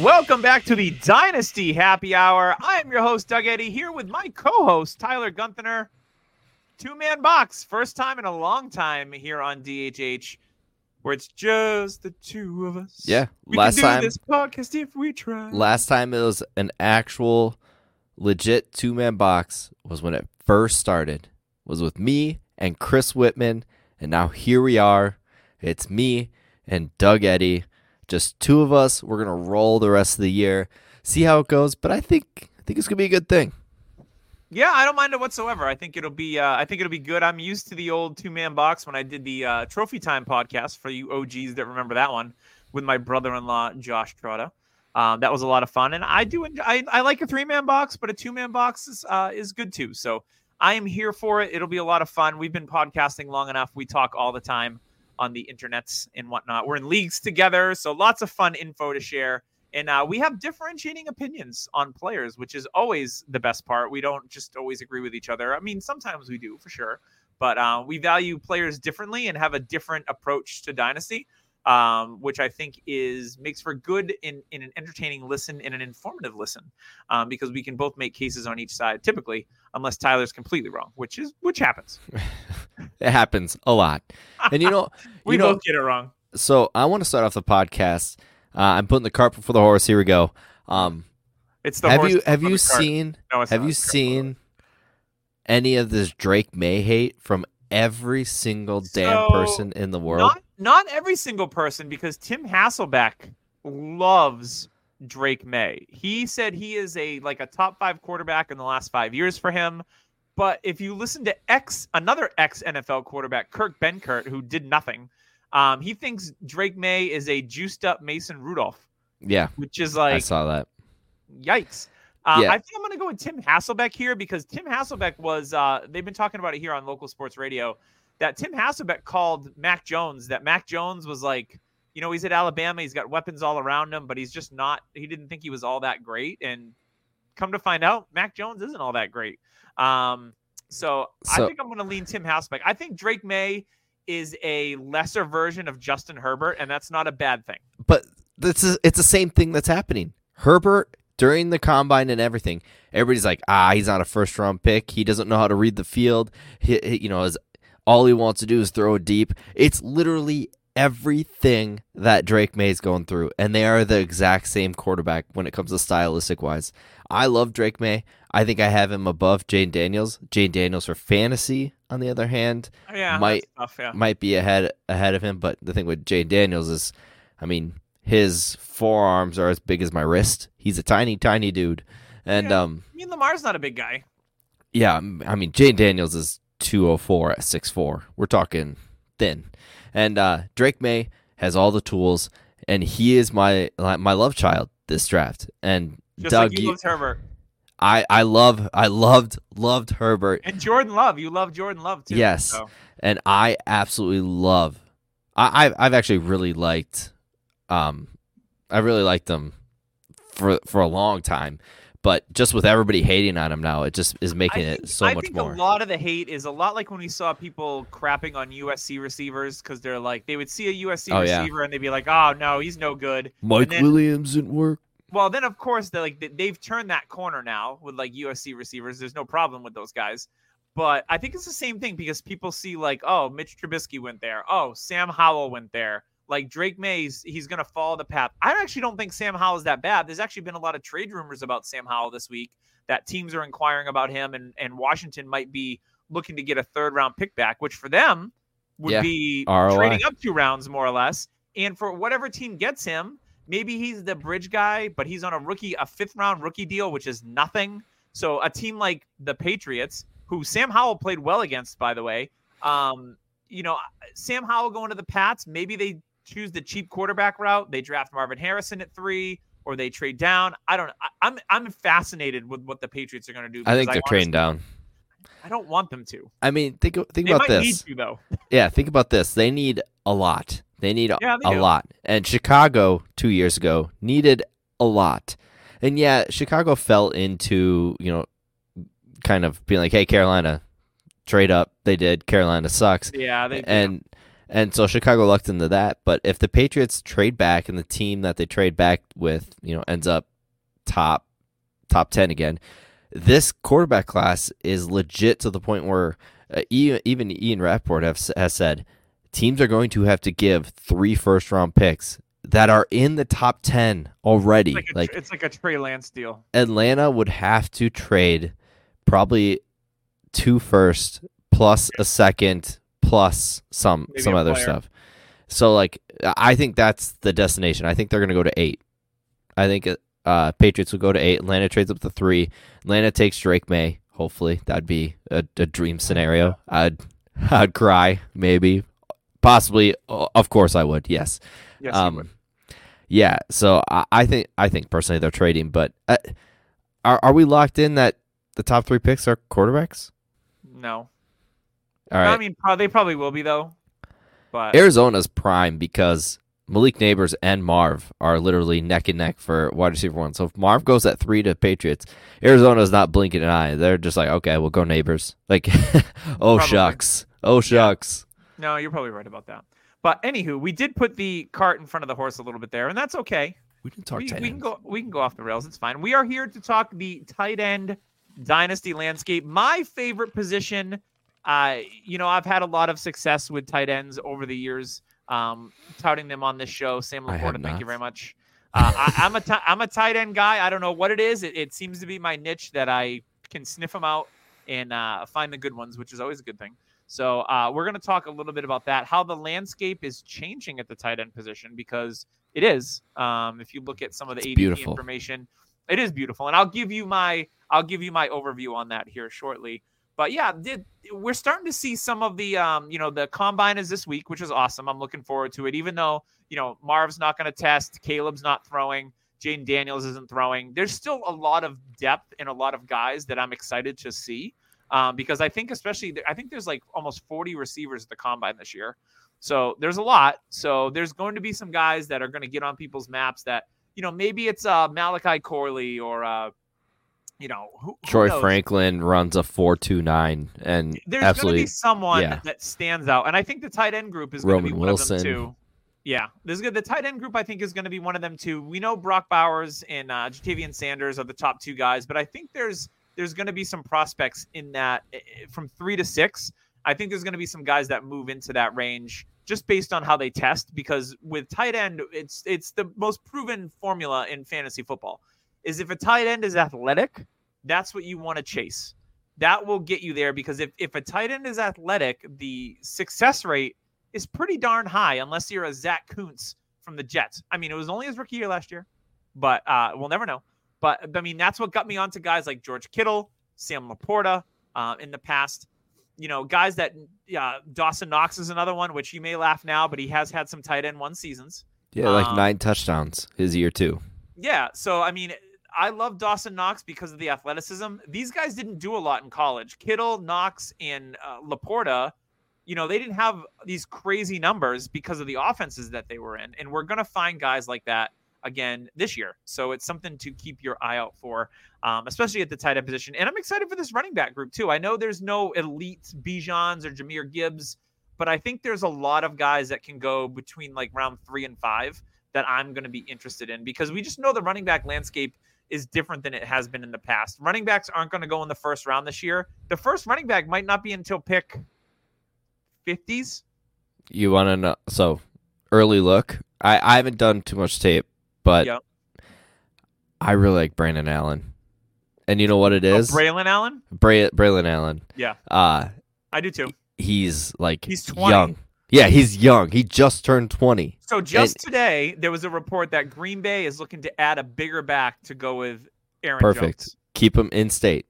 Welcome back to the Dynasty Happy Hour. I am your host, Doug Eddy, here with my co host, Tyler Gunther. Two man box. First time in a long time here on DHH where it's just the two of us. Yeah. We last can do time this podcast if we try. last time it was an actual legit two man box was when it first started. Was with me and Chris Whitman. And now here we are. It's me and Doug Eddy. Just two of us. We're gonna roll the rest of the year. See how it goes. But I think I think it's gonna be a good thing. Yeah, I don't mind it whatsoever. I think it'll be uh, I think it'll be good. I'm used to the old two man box when I did the uh, Trophy Time podcast for you OGs that remember that one with my brother in law Josh Trotta. Um, that was a lot of fun, and I do enjoy, I, I like a three man box, but a two man box is uh, is good too. So I am here for it. It'll be a lot of fun. We've been podcasting long enough. We talk all the time on the internets and whatnot. We're in leagues together, so lots of fun info to share. And uh, we have differentiating opinions on players, which is always the best part. We don't just always agree with each other. I mean, sometimes we do for sure, but uh, we value players differently and have a different approach to dynasty, um, which I think is makes for good in, in an entertaining listen and an informative listen, um, because we can both make cases on each side typically, unless Tyler's completely wrong, which is which happens. It happens a lot. And you know, we you know, both get it wrong. so I want to start off the podcast. Uh, I'm putting the cart before the horse. Here we go. Um, It's the have horse you have you seen No, have you seen any of this Drake Maye hate from every single damn So, person in the world? Not not every single person, because Tim Hasselbeck loves Drake Maye. He said he is a like a top five quarterback in the last five years for him. But if you listen to ex another ex NFL quarterback, Kurt Benkert, who did nothing, um, he thinks Drake Maye is a juiced up Mason Rudolph, yeah, which is like I saw that. yikes. Uh, Yeah. I think I'm going to go with Tim Hasselbeck here because Tim Hasselbeck was, uh, they've been talking about it here on local sports radio that Tim Hasselbeck called Mac Jones, that Mac Jones was like, you know, he's at Alabama, he's got weapons all around him, but he's just not, he didn't think he was all that great. And come to find out, Mac Jones isn't all that great. Um, so, I think I'm going to lean Tim Hasselbeck. I think Drake Maye is a lesser version of Justin Herbert, and that's not a bad thing. But this is it's the same thing that's happening. Herbert during the combine and everything, everybody's like, ah, he's not a first round pick. He doesn't know how to read the field. He, he- you know, is all he wants to do is throw it deep. It's literally everything that Drake Maye is going through, and they are the exact same quarterback when it comes to stylistic wise. I love Drake Maye. I think I have him above Jayden Daniels. Jayden Daniels for fantasy, on the other hand, Yeah, Might- tough, yeah. might be ahead ahead of him. But the thing with Jayden Daniels is, I mean, his forearms are as big as my wrist. He's a tiny, tiny dude, and Yeah. um, I mean, Lamar's not a big guy. yeah, I mean, Jayden Daniels is two oh four at six four. We're talking thin, and uh, Drake Maye has all the tools, and he is my my love child this draft. And Just Doug, like you you- loved Herbert. I I love I loved loved Herbert. And Jordan Love. You love Jordan Love too. Yes. so. and I absolutely love. I I've, I've actually really liked, um, I really liked them for for a long time, but just with everybody hating on him now, it just is making I it think, so I much think more. a lot of the hate is a lot like when we saw people crapping on USC receivers because they're like they would see a USC Oh, yeah. receiver and they'd be like, "Oh no, he's no good." Mike then- Williams didn't work. Well, then of course they like they've turned that corner now with like USC receivers. There's no problem with those guys. But I think it's the same thing because people see like, oh, Mitch Trubisky went there. Oh, Sam Howell went there. Like Drake Mays, he's gonna follow the path. I actually don't think Sam Howell is that bad. There's actually been a lot of trade rumors about Sam Howell this week that teams are inquiring about him, and and Washington might be looking to get a third round pick back, which for them would Yeah, be ROI. trading up two rounds more or less. And for whatever team gets him, maybe he's the bridge guy, but he's on a rookie, a fifth round rookie deal, which is nothing. So a team like the Patriots, who Sam Howell played well against, by the way, um, you know, Sam Howell going to the Pats, maybe they choose the cheap quarterback route. They draft Marvin Harrison at three, or they trade down. I don't. I, I'm I'm fascinated with what the Patriots are going to do. I think they're trading down. I don't want them to. I mean, think think They about this. need to though. Yeah, think about this. They need a lot. They need a, Yeah, they a do. lot. And Chicago 2 years ago needed a lot. And yeah, Chicago fell into, you know, kind of being like, "Hey, Carolina, trade up." They did. Carolina sucks. Yeah, they. and and so Chicago lucked into that. But if the Patriots trade back and the team that they trade back with, you know, ends up top top ten again, this quarterback class is legit to the point where uh, even even Ian Rapoport have, has said teams are going to have to give three first round picks that are in the top ten already. It's like, a, like it's like a Trey Lance deal. Atlanta would have to trade probably two first plus a second plus some Maybe some other player. stuff. So like I think that's the destination. I think they're going to go to 8. I think uh Patriots will go to 8. Atlanta trades up to 3. Atlanta takes Drake Maye. Hopefully that'd be a, a dream scenario. I'd I'd cry maybe possibly of course I would. Yes. Yes, you would. Um, yeah, so I, I think I think personally they're trading, but uh, are are we locked in that the top three picks are quarterbacks? No. All I mean, they probably will be though. But Arizona's prime because Malik Nabers and Marv are literally neck and neck for wide receiver one. So if Marv goes at three to Patriots, Arizona's not blinking an eye. They're just like, okay, we'll go Nabers. Like, oh Probably. shucks, oh shucks. no, you're probably right about that. But anywho, we did put the cart in front of the horse a little bit there, and that's okay. We can talk we, tight we can go we can go off the rails. It's fine. We are here to talk the tight end dynasty landscape. My favorite position. Uh, you know, I've had a lot of success with tight ends over the years, um, touting them on this show. Sam Laporta, thank you very much. Uh, I, I'm a ti- I'm a tight end guy. I don't know what it is. It, it seems to be my niche that I can sniff them out and uh, find the good ones, which is always a good thing. So uh, we're going to talk a little bit about that, how the landscape is changing at the tight end position because it is. Um, if you look at some of the It's ADP beautiful. information, it is beautiful, and I'll give you my I'll give you my overview on that here shortly. But yeah, did, we're starting to see some of the um, you know the combine is this week, which is awesome. I'm looking forward to it, even though you know Marv's not going to test, Caleb's not throwing. Jayden Daniels isn't throwing. There's still a lot of depth and a lot of guys that I'm excited to see um, because I think especially I think there's like almost 40 receivers at the combine this year, so there's a lot. So there's going to be some guys that are going to get on people's maps that you know maybe it's uh, Malachi Corley or uh, you know who, who Troy knows? Franklin runs a four two nine, and There's going to be someone yeah. that stands out, and I think the tight end group is going to be one Wilson. of them too. Yeah, there's good. The tight end group I think is going to be one of them too. We know Brock Bowers and uh, Ja'Tavion Sanders are the top two guys, but I think there's there's going to be some prospects in that eh, eh, from three to six. I think there's going to be some guys that move into that range just based on how they test. Because with tight end, it's it's the most proven formula in fantasy football. Is if a tight end is athletic, that's what you want to chase. That will get you there because if, if a tight end is athletic, the success rate is pretty darn high unless you're a Zack Kuntz from the Jets. I mean, it was only his rookie year last year, but uh, we'll never know. But I mean, that's what got me onto guys like George Kittle, Sam Laporta uh, in the past. You know, guys that uh, Dawson Knox is another one, which you may laugh now, but he has had some tight end one seasons. yeah, like um, nine touchdowns his year too. Yeah. So, I mean, I love Dawson Knox because of the athleticism. These guys didn't do a lot in college. Kittle, Knox, and uh, Laporta, you know, they didn't have these crazy numbers because of the offenses that they were in. And we're going to find guys like that again this year. So it's something to keep your eye out for, um, especially at the tight end position. And I'm excited for this running back group, too. I know there's no elite Bijans or Jahmyr Gibbs, but I think there's a lot of guys that can go between like round three and five that I'm going to be interested in because we just know the running back landscape is different than it has been in the past. Running backs aren't going to go in the first round this year. The first running back might not be until pick 50s. You want to know? So early look. I I haven't done too much tape, but Yep. I really like Brandon Allen. And you know what it is? Oh. Braylon Allen? Bray- Braylon Allen. Yeah. Uh I do too. he's like He's 20. young. Yeah, he's young. He just turned 20. So just today, there was a report that Green Bay is looking to add a bigger back to go with Aaron Perfect. Jones. Keep him in state.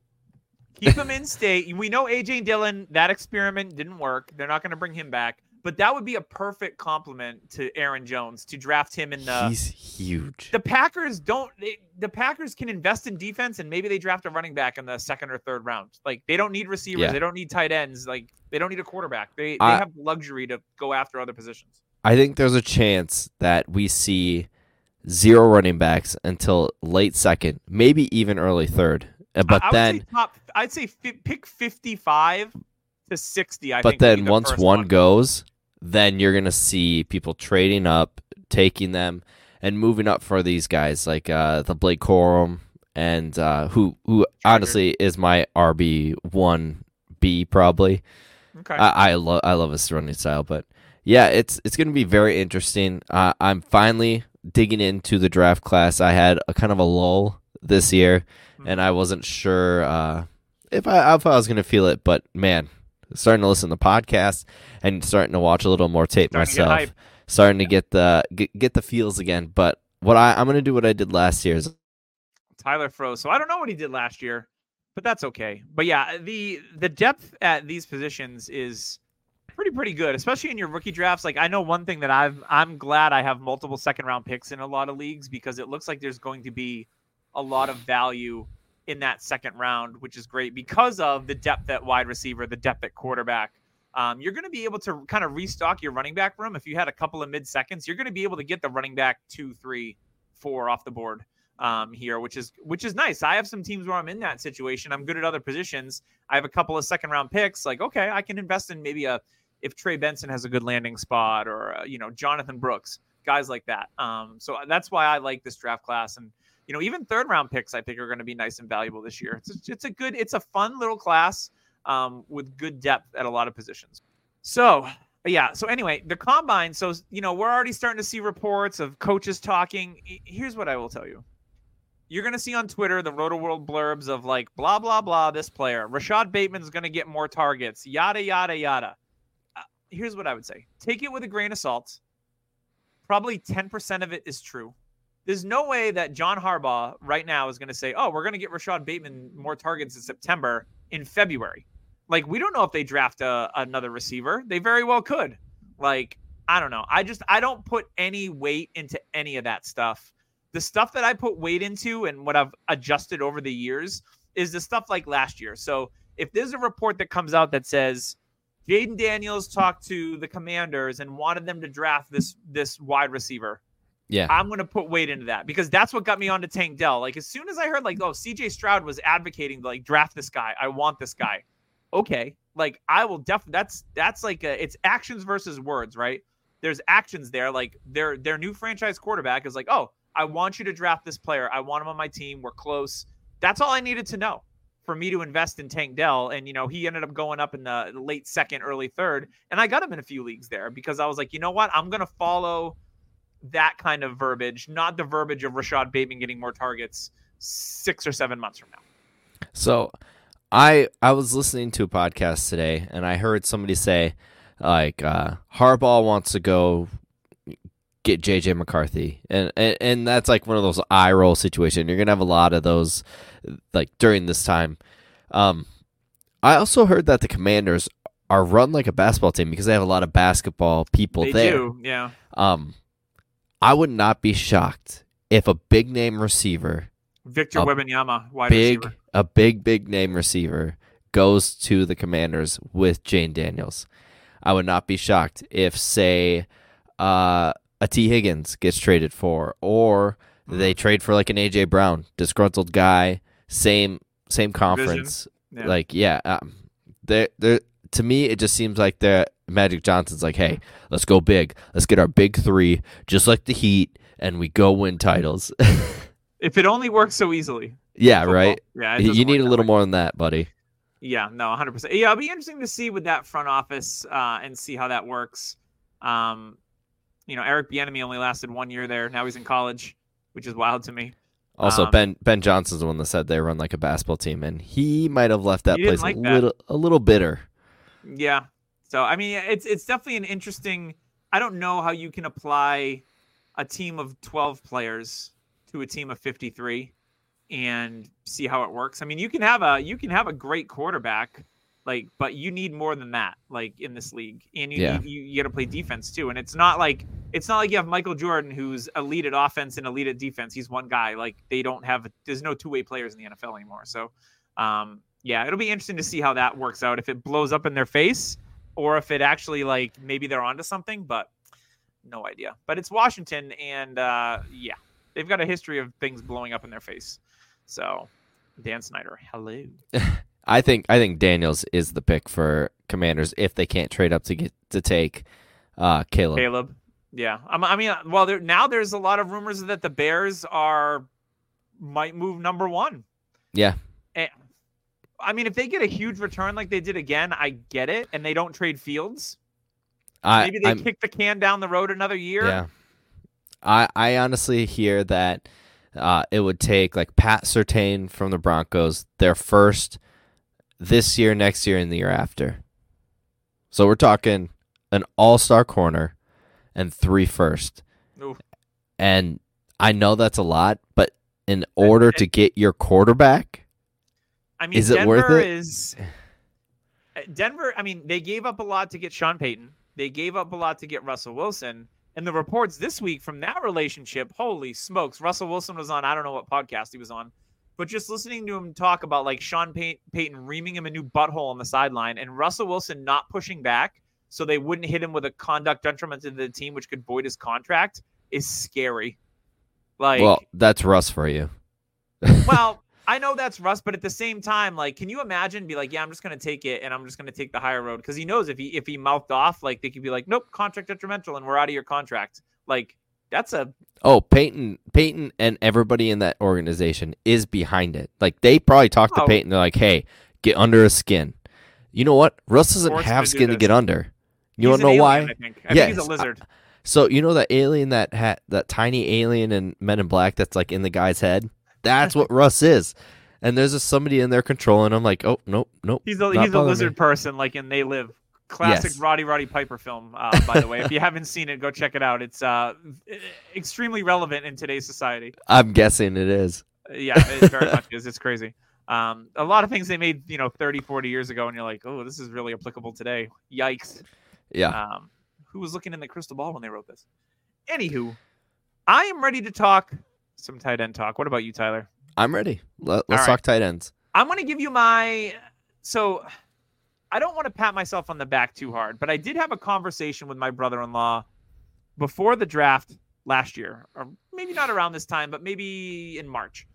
Keep him in state. We know AJ Dillon, that experiment didn't work. They're not going to bring him back. But that would be a perfect compliment to Aaron Jones to draft him in the. He's huge. The Packers don't. They, the Packers can invest in defense, and maybe they draft a running back in the second or third round. Like they don't need receivers, Yeah. they don't need tight ends, like they don't need a quarterback. They they I- have luxury to go after other positions. I think there's a chance that we see zero running backs until late second, maybe even early third. Uh, But I, I would then, top. I'd say fi- pick fifty-five to sixty. I but then the once one goes, then you're gonna see people trading up, taking them, and moving up for these guys like uh, the Blake Corum and uh, who who honestly is my RB one B probably. Okay. I, I love I love his running style, but yeah, it's it's gonna be very interesting. Uh, I'm finally digging into the draft class. I had a kind of a lull this year, and I wasn't sure uh, if I if I was gonna feel it. But man, starting to listen to podcasts and starting to watch a little more tape Starting myself, hype. starting to get the get, get the feels again. But what I I'm gonna do what I did last year is Tyler froze. So I don't know what he did last year, but that's okay. But yeah, the the depth at these positions is pretty pretty good, especially in your rookie drafts. Like I know one thing that I've I'm glad I have multiple second round picks in a lot of leagues because it looks like there's going to be a lot of value in that second round, which is great because of the depth at wide receiver, the depth at quarterback. Um, you're going to be able to kind of restock your running back room. If you had a couple of mid seconds, you're going to be able to get the running back two, three, four off the board um, here, which is which is nice. I have some teams where I'm in that situation. I'm good at other positions. I have a couple of second round picks. Like, okay, I can invest in maybe a if Trey Benson has a good landing spot, or uh, you know Jonathan Brooks, guys like that. Um, so that's why I like this draft class, and you know even third round picks I think are going to be nice and valuable this year. It's a, it's a good, it's a fun little class um, with good depth at a lot of positions. So yeah. So anyway, the combine. So you know we're already starting to see reports of coaches talking. Here's what I will tell you you're going to see on Twitter the Roto World blurbs of like blah blah blah this player. Rashod Bateman's going to get more targets. Yada yada yada. Uh, here's what I would say: take it with a grain of salt. Probably 10% of it is true. There's no way that John Harbaugh right now is going to say, "Oh, we're going to get Rashod Bateman more targets in September in February." Like we don't know if they draft a, another receiver. They very well could. Like I don't know. I just I don't put any weight into any of that stuff the stuff that I put weight into and what I've adjusted over the years is the stuff like last year. So if there's a report that comes out that says Jaden Daniels talked to the commanders and wanted them to draft this this wide receiver, yeah. I'm gonna put weight into that because that's what got me onto Tank Dell. Like as soon as I heard like, oh, CJ Stroud was advocating like draft this guy, I want this guy. Okay, like I will definitely. That's that's like a, it's actions versus words, right? There's actions there. Like their their new franchise quarterback is like, oh, I want you to draft this player. I want him on my team. We're close. That's all I needed to know for me to invest in Tank Dell. And, you know, he ended up going up in the late second, early third. And I got him in a few leagues there because I was like, you know what? I'm going to follow that kind of verbiage, not the verbiage of Rashod Bateman getting more targets six or seven months from now. So I I was listening to a podcast today and I heard somebody say like uh Harbaugh wants to go get JJ McCarthy. And, and and that's like one of those eye roll situation. You're to have a lot of those like during this time. Um I also heard that the Commanders are run like a basketball team because they have a lot of basketball people They there. do. Yeah. Um I would not be shocked if a big name receiver Victor A Wembanyama, wide big receiver. a big big name receiver goes to the Commanders with Jayden Daniels. I would not be shocked if say uh, a Tee Higgins gets traded for or they trade for like an AJ Brown, disgruntled guy, same same conference. Yeah. Like yeah, um, they they to me it just seems like the Magic Johnson's like, "Hey, let's go big. Let's get our big 3 just like the Heat and we go win titles." if it only works so easily. yeah, Football. right. Yeah. You need a little way. more than that, buddy. Yeah, no, 100%. Yeah, it'll be interesting to see with that front office uh, and see how that works. Um, you know, Eric Bieniemy only lasted one year there. Now he's in college, which is wild to me. Also, Um, Ben Ben Johnson's the one that said they run like a basketball team, and he might have left that place like a that. little a little bitter. Yeah. So I mean, it's it's definitely an interesting. I don't know how you can apply a team of 12 players to a team of 53 and see how it works. I mean, you can have a you can have a great quarterback Like, but you need more than that, like in this league, and you Yeah. need, you, you got to play defense too. And it's not like it's not like you have Michael Jordan who's elite at offense and elite at defense. He's one guy. Like they don't have there's no two way players in the NFL anymore. So, um, yeah, it'll be interesting to see how that works out. If it blows up in their face, or if it actually like maybe they're onto something, but no idea. But it's Washington, and uh, yeah, they've got a history of things blowing up in their face. So, Dan Snyder, hello. I think I think Daniels is the pick for Commanders if they can't trade up to get to take uh, Caleb. Caleb. Yeah, I'm- I mean, well, there now there's a lot of rumors that the Bears are might move number one. Yeah. And, I mean, if they get a huge return like they did again, I get it, and they don't trade Fields. I, Maybe they I'm- kick the can down the road another year. Yeah. I I honestly hear that uh, it would take like Pat Surtain from the Broncos, their first this year, next year, and the year after. So we're talking an all star corner and three first. Oof. And I know that's a lot, but in order to get your quarterback, I mean, Is it Denver worth it? is uh, Denver. I mean, they gave up a lot to get Sean Payton. They gave up a lot to get Russell Wilson. And the reports this week from that relationship, holy smokes! Russell Wilson was on. I don't know what podcast he was on, but just listening to him talk about like Sean Pay- Payton reaming him a new butthole on the sideline, and Russell Wilson not pushing back so they wouldn't hit him with a conduct detriment to the team, which could void his contract, is scary. Like, well, that's Russ for you. well, I know that's Russ, but at the same time, like, can you imagine be like, yeah, I'm just gonna take it and I'm just gonna take the higher road because he knows if he if he mouthed off, like they could be like, nope, contract detrimental, and we're out of your contract. Like that's a Oh, Payton, Payton, and everybody in that organization is behind it. Like they probably talked to Oh. Payton. They're like, "Hey, get under his skin." You know what? Russ doesn't have to do skin to get under. You he's don't know alien, why? I think. I Yes, think he's a lizard. So you know that alien that had that tiny alien in Men in Black that's like in the guy's head. That's what Russ is. And there's just somebody in there controlling him. Like, oh nope, nope. he's a he's a bothering me. lizard person, like in They Live. Classic Yes. Roddy Roddy Piper film, uh, by the way. if you haven't seen it, go check it out. It's uh, extremely relevant in today's society. I'm guessing it is. yeah it very much is it's crazy um a lot of things they made you know 30 40 years ago and you're like oh this is really applicable today yikes Yeah. um who was looking in the crystal ball when they wrote this anywho i am ready to talk some tight end talk what about you tyler I'm ready. Let, let's right. talk tight ends. i'm going to give you my so i don't want to pat myself on the back too hard but i did have a conversation with my brother-in-law before the draft last year or maybe not around this time but maybe in march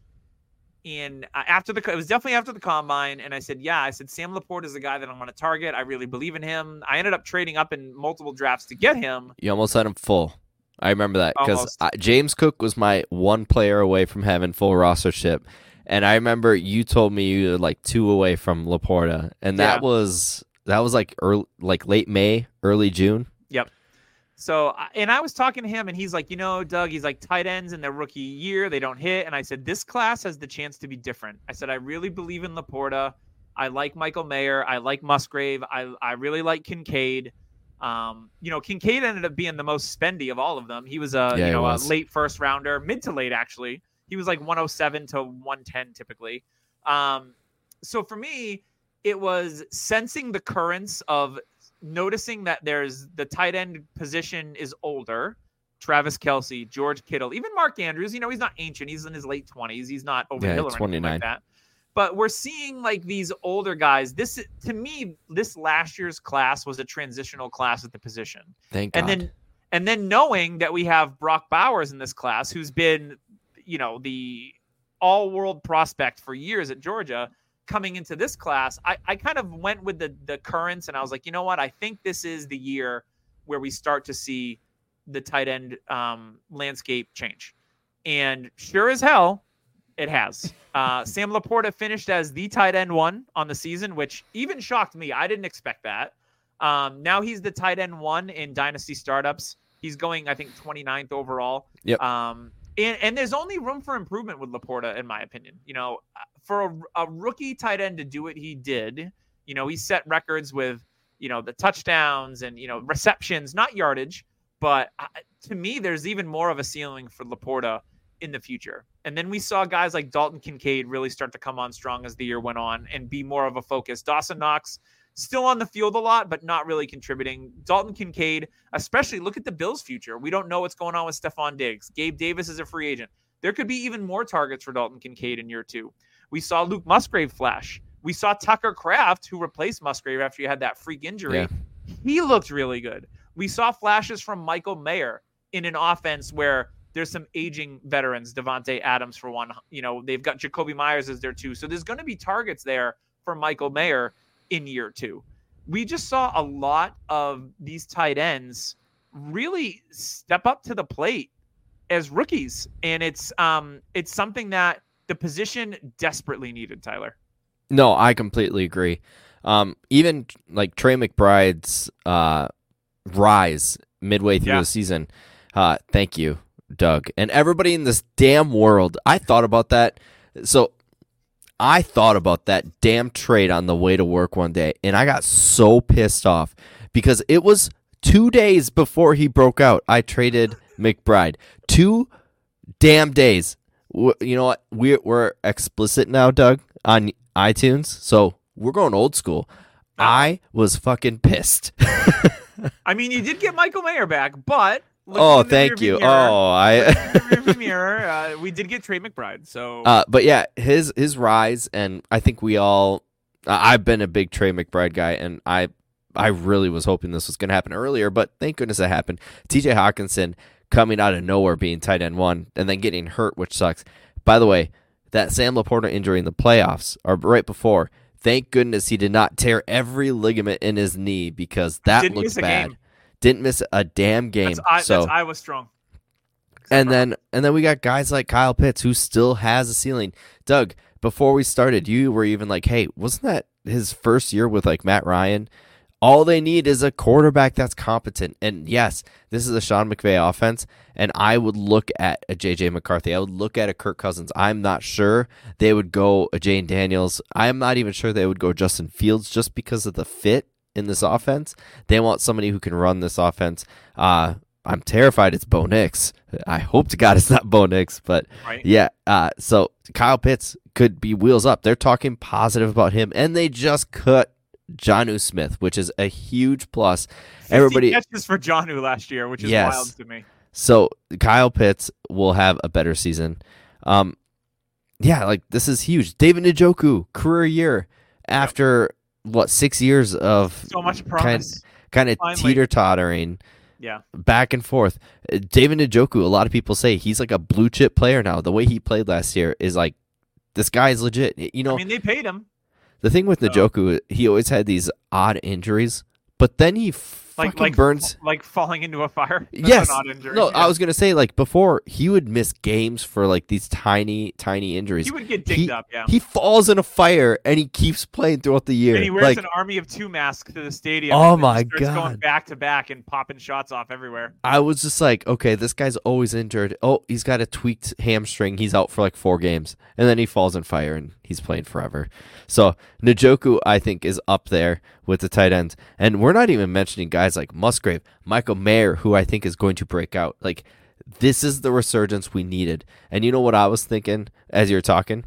and uh, after the it was definitely after the combine and i said yeah i said sam laporta is the guy that i'm going to target i really believe in him i ended up trading up in multiple drafts to get him You almost had him full. I remember that because James Cook was my one player away from having full rostership, and I remember you told me you were like two away from Laporta, and that Yeah. was that was like early, like late May, early June. Yep. So, and I was talking to him, and he's like, you know, Doug, he's like, tight ends in their rookie year, they don't hit. And I said, this class has the chance to be different. I said, I really believe in Laporta. I like Michael Mayer. I like Musgrave. I, I really like Kincaid. Um, you know, Kincaid ended up being the most spendy of all of them. He was a, Yeah, you know, a late first rounder, mid to late, actually. He was like 107 to 110 typically. Um, so for me, it was sensing the currents of noticing that there's the tight end position is older. Travis Kelce, George Kittle, even Mark Andrews. You know, he's not ancient. He's in his late twenties. He's not over Yeah, the hill or anything 29. like that. But we're seeing like these older guys. This to me, this last year's class was a transitional class at the position Thank God. and then and then knowing that we have Brock Bowers in this class, who's been, you know, the all-world prospect for years at Georgia, coming into this class, I, I kind of went with the the currents, and I was like, you know what, I think this is the year where we start to see the tight end um, landscape change, and sure as hell, it has. Uh, Sam Laporta finished as the tight end one on the season, which even shocked me. I didn't expect that. Um, now he's the tight end one in dynasty startups. He's going, I think, 29th overall. Yep. Um, and, and there's only room for improvement with Laporta, in my opinion. You know, for a, a rookie tight end to do what he did, you know, he set records with, you know, the touchdowns and you know receptions, not yardage. But uh, to me, there's even more of a ceiling for Laporta in the future. And then we saw guys like Dalton Kincaid really start to come on strong as the year went on and be more of a focus. Dawson Knox still on the field a lot, but not really contributing. Dalton Kincaid, especially look at the Bills' future. We don't know what's going on with Stefon Diggs. Gabe Davis is a free agent. There could be even more targets for Dalton Kincaid in year two. We saw Luke Musgrave flash. We saw Tucker Kraft, who replaced Musgrave after he had that freak injury. Yeah. He looked really good. We saw flashes from Michael Mayer in an offense where there's some aging veterans, Davante Adams for one. You know, they've got Jakobi Meyers as their two. So there's going to be targets there for Michael Mayer in year two. We just saw a lot of these tight ends really step up to the plate as rookies, and it's um it's something that the position desperately needed. Tyler. No, I completely agree. Um, even like Trey McBride's uh, rise midway through Yeah. the season. Uh, thank you, Doug, and everybody in this damn world. I thought about that. So I thought about that damn trade on the way to work one day, and I got so pissed off because it was two days before he broke out. I traded McBride. Two damn days. You know what? We're we're explicit now, Doug, on iTunes. So we're going old school. Uh, I was fucking pissed. I mean, you did get Michael Mayer back, but oh, thank you. mirror- Oh, I. looking in the rearview mirror, uh, we did get Trey McBride. So Uh, but yeah, his his rise, and I think we all. I- I've been a big Trey McBride guy, and I I really was hoping this was going to happen earlier, but thank goodness it happened. T.J. Hockenson coming out of nowhere, being tight end one, and then getting hurt, which sucks. By the way, that Sam Laporta injury in the playoffs, or right before, thank goodness he did not tear every ligament in his knee because that Didn't looked miss a bad. game. Didn't miss a damn game. that's, I, so that's Iowa strong. and then and then we got guys like Kyle Pitts who still has a ceiling. Doug, before we started, you were even like, "Hey, wasn't that his first year with like Matt Ryan?" All they need is a quarterback that's competent. And yes, this is a Sean McVay offense, and I would look at a JJ McCarthy. I would look at a Kirk Cousins. I'm not sure they would go a Jayden Daniels. I'm not even sure they would go Justin Fields just because of the fit in this offense. They want somebody who can run this offense. Uh, I'm terrified it's Bo Nix. I hope to God it's not Bo Nix, but Right. yeah. Uh, so Kyle Pitts could be wheels up. They're talking positive about him, and they just cut Jonnu Smith, which is a huge plus. 50 Everybody, catches for Jonnu last year, which is Yes. wild to me. so Kyle Pitts will have a better season. Um, yeah, like this is huge. David Njoku career year after what six years of So much kind promise. kind of teeter tottering. yeah. back and forth. Uh, David Njoku, a lot of people say he's like a blue chip player now. The way he played last year is like this guy is legit. You know, I mean, they paid him. the thing with so- Njoku, he always had these odd injuries, but then he Like like burns. like falling into a fire. Yes, odd no. I was gonna say like before he would miss games for like these tiny, tiny injuries. He would get digged He- up, yeah. He falls in a fire and he keeps playing throughout the year. and he wears like, an army of two mask to the stadium. Oh and my starts going back to back and popping shots off everywhere. I was just like, okay, this guy's always injured. Oh, he's got a tweaked hamstring. He's out for like four games. And then he falls in fire and he's playing forever. So Njoku, I think, is up there with the tight ends. And we're not even mentioning guys like Musgrave, Michael Mayer, who I think is going to break out. Like, this is the resurgence we needed. And you know what I was thinking as you're talking?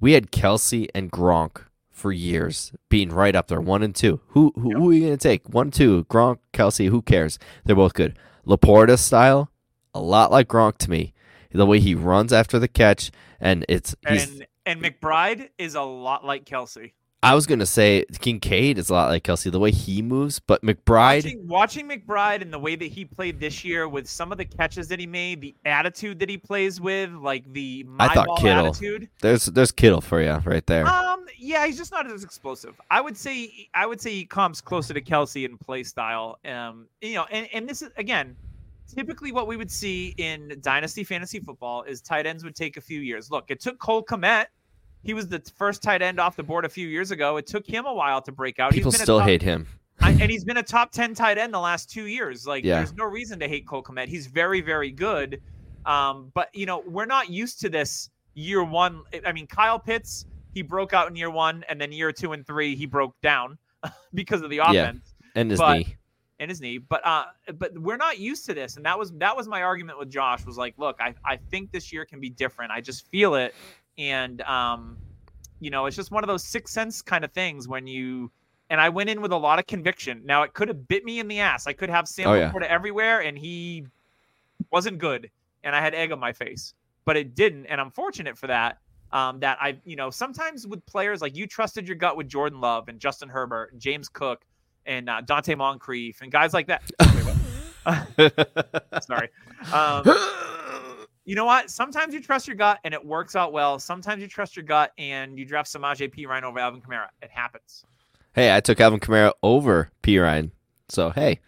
We had Kelce and Gronk for years being right up there, one and two. Who who, who are you gonna take? One, two, Gronk, Kelce. Who cares? They're both good. Laporta style, a lot like Gronk to me. The way he runs after the catch, and it's he's. And and McBride is a lot like Kelce. I was gonna say Kincaid is a lot like Kelce, the way he moves, but McBride. Watching, watching McBride and the way that he played this year with some of the catches that he made, the attitude that he plays with, like the my I thought Kittle. attitude. There's there's Kittle for you right there. Um, yeah, he's just not as explosive. I would say I would say he comes closer to Kelce in play style. Um, you know, and, and this is again typically what we would see in dynasty fantasy football is tight ends would take a few years. Look, it took Cole Kmet. He was the first tight end off the board a few years ago. It took him a while to break out. He's People still top- hate him. I, and he's been a top 10 tight end the last two years. Like, Yeah. there's no reason to hate Cole Kmet. He's very, very good. Um, but, you know, we're not used to this year one. I mean, Kyle Pitts, he broke out in year one, and then year two and three, he broke down because of the Yeah. offense And his but- knee. and his knee. But uh, but we're not used to this, and that was that was my argument with Josh. Was like, look, I I think this year can be different. I just feel it, and um, you know, it's just one of those sixth sense kind of things when you and I went in with a lot of conviction. Now it could have bit me in the ass. I could have Sam Oh, yeah. Everywhere, and he wasn't good, and I had egg on my face. But it didn't, and I'm fortunate for that. Um, that I, you know, sometimes with players like you trusted your gut with Jordan Love and Justin Herbert and James Cook and uh, Donte Moncrief and guys like that. Sorry. Um, you know what? Sometimes you trust your gut and it works out well. Sometimes you trust your gut and you draft Samaje Perine over Alvin Kamara. It happens. hey, I took Alvin Kamara over Perine. So hey,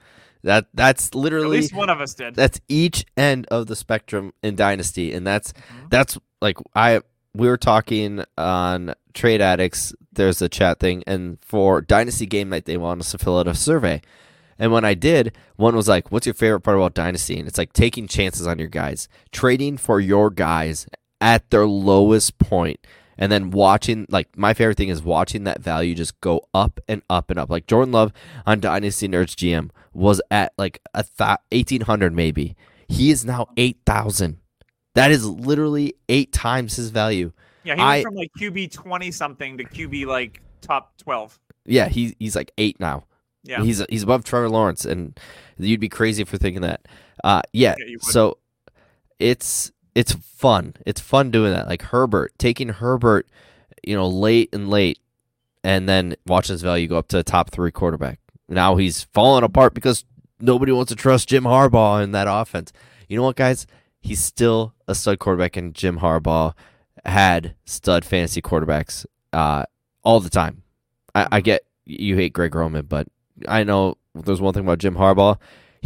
that that's literally At least one of us did. that's each end of the spectrum in dynasty and that's Mhm. that's like i we were talking on trade addicts there's a chat thing and for dynasty game night they want us to fill out a survey and when i did one was like what's your favorite part about dynasty? And it's like taking chances on your guys trading for your guys at their lowest point and then watching like my favorite thing is watching that value just go up and up and up. Like jordan love on dynasty nerds gm was at like a th- 1800 maybe. He is now 8000 that is literally eight times his value. Yeah, he went I- from like QB 20 something to QB like top 12. yeah he, he's like eight now Yeah. he's he's above trevor lawrence and you'd be crazy for thinking that. Uh yeah, Yeah, so it's it's fun. It's fun doing that. Like herbert taking herbert you know late and late and then watching his value go up to a top three quarterback. Now he's falling apart because nobody wants to trust jim harbaugh in that offense. You know what guys? He's still a stud quarterback and jim harbaugh had stud fantasy quarterbacks uh all the time. I, I get you hate greg roman but i know there's one thing about jim harbaugh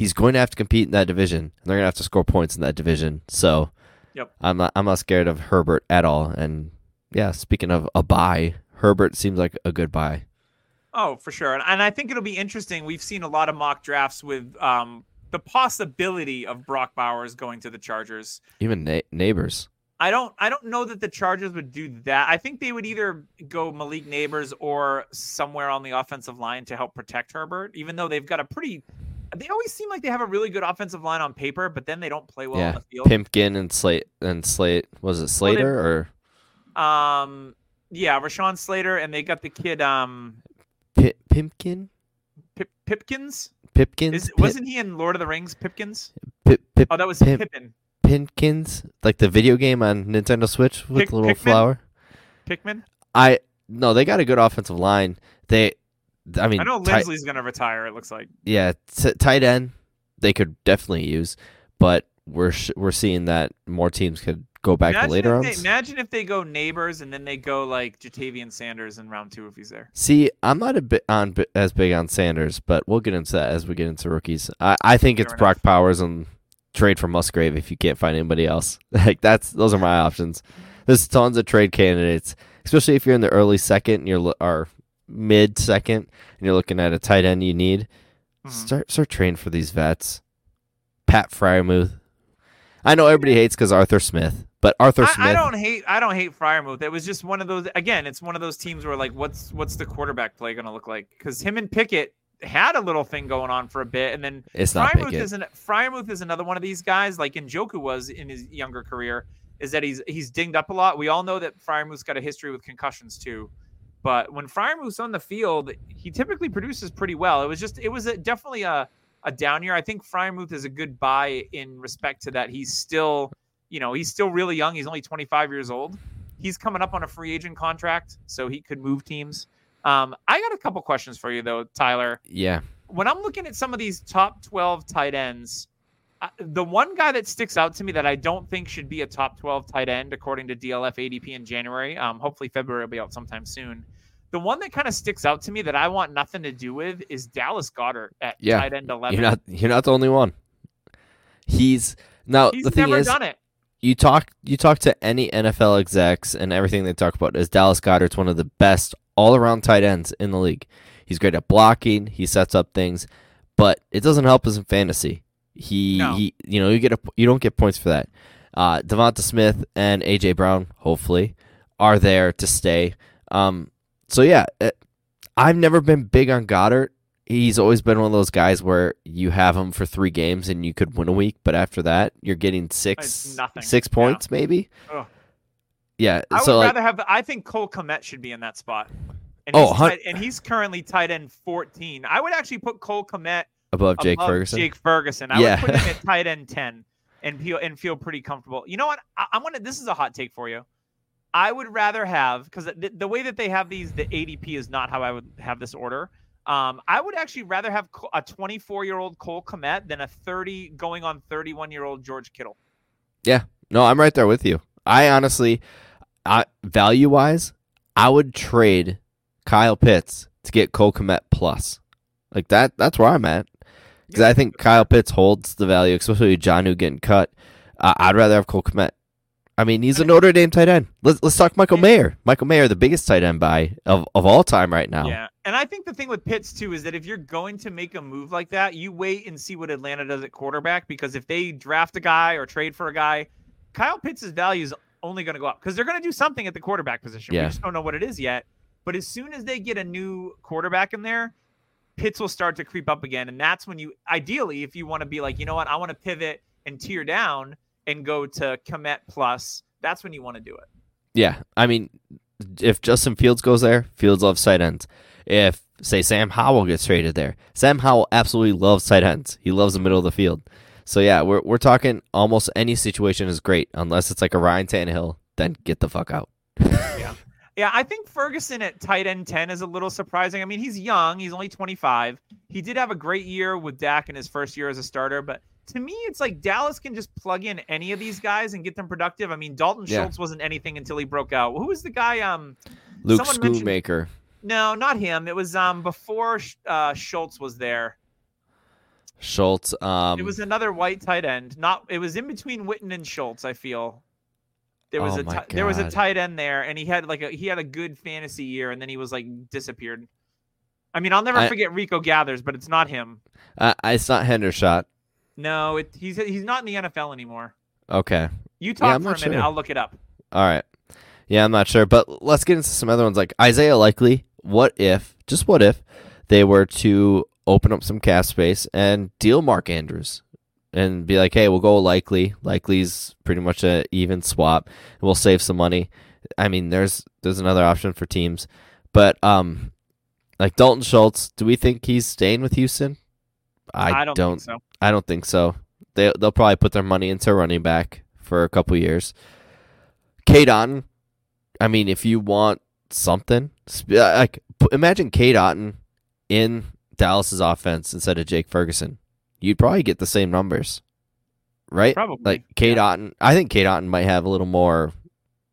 he's going to have to compete in that division. And they're going to have to score points in that division. So, Yep. I'm not I'm not scared of Herbert at all. And yeah, speaking of a buy, Herbert seems like a good buy. Oh, for sure. And, and I think it'll be interesting. We've seen a lot of mock drafts with um, the possibility of Brock Bowers going to the Chargers. Even na- Nabers. I don't I don't know that the Chargers would do that. I think they would either go Malik Nabers or somewhere on the offensive line to help protect Herbert, even though they've got a pretty they always seem like they have a really good offensive line on paper, but then they don't play well on yeah, the field. Pimpkin and Slate and Slate was it Slater or Um yeah, Rashawn Slater and they got the kid um Pi- Pimpkin? Pip- Pipkins. Pipkins? Is, Pip- wasn't he in Lord of the Rings? Pipkins? Pip, Pip, Oh, that was Pip- Pippin. Pimpkins? Like the video game on Nintendo Switch with Pick- little Pikmin? flower? Pikmin. I no, they got a good offensive line. They I mean I know tight- Linsley's gonna retire. It looks like. yeah, t- tight end they could definitely use, but we're sh- we're seeing that more teams could go back to Imagine later on. imagine if they go Nabers and then they go like Ja'Tavion Sanders in round two if he's there. See, I'm not a bit on as big on Sanders, but we'll get into that as we get into rookies. I, I think it's Fair Brock Powers and trade for Musgrave if you can't find anybody else. like that's those are my options. There's tons of trade candidates, especially if you're in the early second and you're or mid second and you're looking at a tight end you need. Mhm. Start start trading for these vets. Pat Freiermuth. I know everybody hates because Arthur Smith, but Arthur Smith. I, I don't hate I don't hate Freiermuth. It was just one of those again, it's one of those teams where like what's what's the quarterback play gonna look like? Because him and Pickett had a little thing going on for a bit, and then it's not Freiermuth Pickett. isn't Freiermuth is another one of these guys, like Njoku was in his younger career, is that he's he's dinged up a lot. We all know that Freiermuth's got a history with concussions too. But when Freiermuth's on the field, he typically produces pretty well. It was just it was a, definitely a, a down year. I think Freiermuth is a good buy in respect to that he's still, you know, he's still really young. He's only 25 years old. He's coming up on a free agent contract, so he could move teams. Um, I got a couple questions for you though, Tyler Yeah. when I'm looking at some of these top 12 tight ends, uh, the one guy that sticks out to me that I don't think should be a top 12 tight end, according to DLF ADP in January, um, hopefully February will be out sometime soon. The one that kind of sticks out to me that I want nothing to do with is Dallas Goedert at Yeah, tight end 11. You're not you're not the only one. He's now He's the thing is done it. you talk you talk to any NFL execs and everything they talk about is Dallas Goedert's one of the best all around tight ends in the league. He's great at blocking, he sets up things, but it doesn't help us in fantasy. He, No. he you know, you get a you don't get points for that. Uh Devonta Smith and AJ Brown, hopefully, are there to stay. Um so yeah, uh, I've never been big on Goedert. He's always been one of those guys where you have him for three games and you could win a week, but after that, you're getting six six Yeah. points maybe. Ugh. Yeah, I so would like rather have. I think Cole Kmet should be in that spot And Oh, he's tight- and he's currently tight end 14. I would actually put Cole Kmet above Jake Ferguson. Jake Ferguson. I Yeah. would put him at tight end 10 and feel and feel pretty comfortable. You know what? I, I'm gonna. This is a hot take for you. I would rather have because the, the way that they have these, the ADP is not how I would have this order. Um, I would actually rather have a 24 year old Cole Kmet than a 30 going on 31 year old George Kittle. Yeah, no, I'm right there with you. I honestly, I, value wise, I would trade Kyle Pitts to get Cole Kmet plus. Like that. That's where I'm at because I think Kyle Pitts holds the value, especially with Jonnu getting cut. Uh, I'd rather have Cole Kmet. I mean, he's a Notre Dame tight end. Let's let's talk Michael Mayer. Michael Mayer, the biggest tight end by of, of all time right now. Yeah, and I think the thing with Pitts too is that if you're going to make a move like that, you wait and see what Atlanta does at quarterback because if they draft a guy or trade for a guy, Kyle Pitts' value is only going to go up because they're going to do something at the quarterback position. Yeah. We just don't know what it is yet. But as soon as they get a new quarterback in there, Pitts will start to creep up again, and that's when you ideally, if you want to be like, you know what, I want to pivot and tear down and go to Kmet plus, that's when you want to do it. Yeah, I mean, if Justin Fields goes there, Fields loves tight ends. If say Sam Howell gets traded there, Sam Howell absolutely loves tight ends. He loves the middle of the field. So yeah, we're we're talking almost any situation is great unless it's like a Ryan Tannehill. Then get the fuck out. Yeah, I think Ferguson at tight end 10 is a little surprising. I mean, he's young, he's only 25. He did have a great year with Dak in his first year as a starter, but to me, it's like Dallas can just plug in any of these guys and get them productive. I mean, Dalton Yeah. Schultz wasn't anything until he broke out. Who was the guy? Um, Luke Schoonmaker. no, not him. It was um before uh, Schultz was there. Schultz. Um, it was another white tight end. Not. It was in between Witten and Schultz. I feel. There was Oh a there was a tight end there, and he had like a he had a good fantasy year, and then he was like disappeared. I mean, I'll never I- forget Rico Gathers, but it's not him. uh, it's not Hendershot. No, it, he's he's not in the NFL anymore. Okay. You talk I'm for a minute. sure. I'll look it up. All right. Yeah, I'm not sure, but let's get into some other ones like Isaiah Likely. What if, just what if, they were to open up some cap space and deal Mark Andrews and be like, hey, we'll go Likely. Likely's pretty much a even swap. We'll save some money. I mean, there's there's another option for teams, but um, like Dalton Schultz, do we think he's staying with Houston? I, I don't, think so. I don't think so. They they'll probably put their money into running back for a couple years. Cade Otton, I mean, if you want something, like imagine Cade Otton in Dallas's offense instead of Jake Ferguson, you'd probably get the same numbers, right? Probably. Like Cade Yeah. Otton, I think Cade Otton might have a little more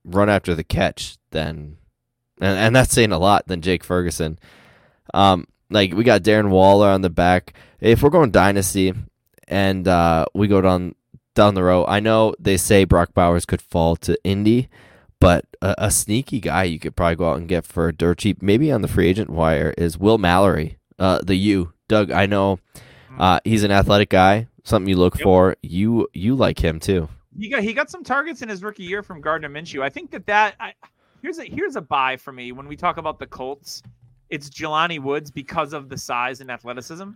run after the catch than, and, and that's saying a lot than Jake Ferguson. Um, like we got Darren Waller on the back. If we're going dynasty, and uh, we go down down the row, I know they say Brock Bowers could fall to Indy, but a, a sneaky guy you could probably go out and get for dirt cheap, maybe on the free agent wire, is Will Mallory. Uh, the U, Doug. I know uh, he's an athletic guy. Something you look Yep. for. You you like him too. He got he got some targets in his rookie year from Gardner Minshew. I think that that I, here's a here's a buy for me when we talk about the Colts. It's Jelani Woods because of the size and athleticism.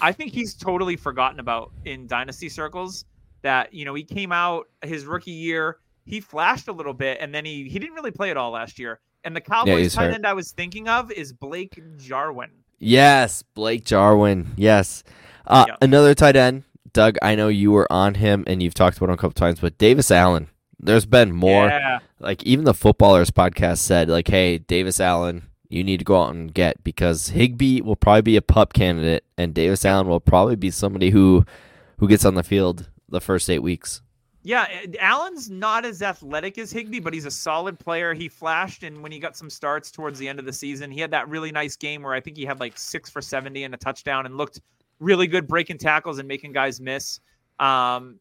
I think he's totally forgotten about in dynasty circles. That you know he came out his rookie year, he flashed a little bit, and then he he didn't really play at all last year. And the Cowboys he's tight hurt. end I was thinking of is Blake Jarwin. Yes, Blake Jarwin. Yes. Uh, Yeah. Another tight end, Doug. I know you were on him and you've talked about him a couple times, but Davis Allen. There's been more. Yeah. Like even the footballers podcast said, like, hey, Davis Allen, you need to go out and get because Higbee will probably be a pup candidate, and Davis Allen will probably be somebody who who gets on the field the first eight weeks. Yeah, Allen's not as athletic as Higbee, but he's a solid player. He flashed, and when he got some starts towards the end of the season, he had that really nice game where I think he had like six for seventy and a touchdown, and looked really good breaking tackles and making guys miss. Um,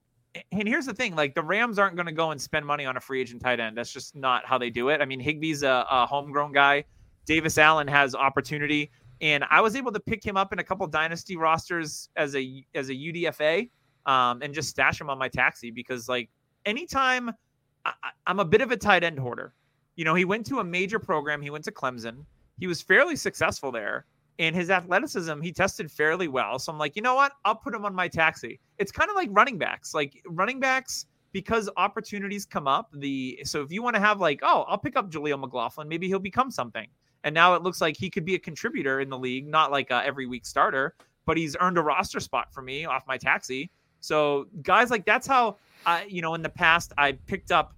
and here's the thing: like the Rams aren't going to go and spend money on a free agent tight end. That's just not how they do it. I mean, Higbee's a, a homegrown guy. Davis Allen has opportunity, and I was able to pick him up in a couple dynasty rosters as a as a UDFA um, and just stash him on my taxi because like anytime I, I'm a bit of a tight end hoarder. You know, he went to a major program. He went to Clemson. He was fairly successful there, and his athleticism he tested fairly well. So I'm like, you know what? I'll put him on my taxi. It's kind of like running backs. Like running backs because opportunities come up. The so if you want to have like, oh, I'll pick up Jaleel McLaughlin. Maybe he'll become something. and now it looks like he could be a contributor in the league, not like a every week starter, but he's earned a roster spot for me off my taxi. So guys like that's how I, you know, in the past I picked up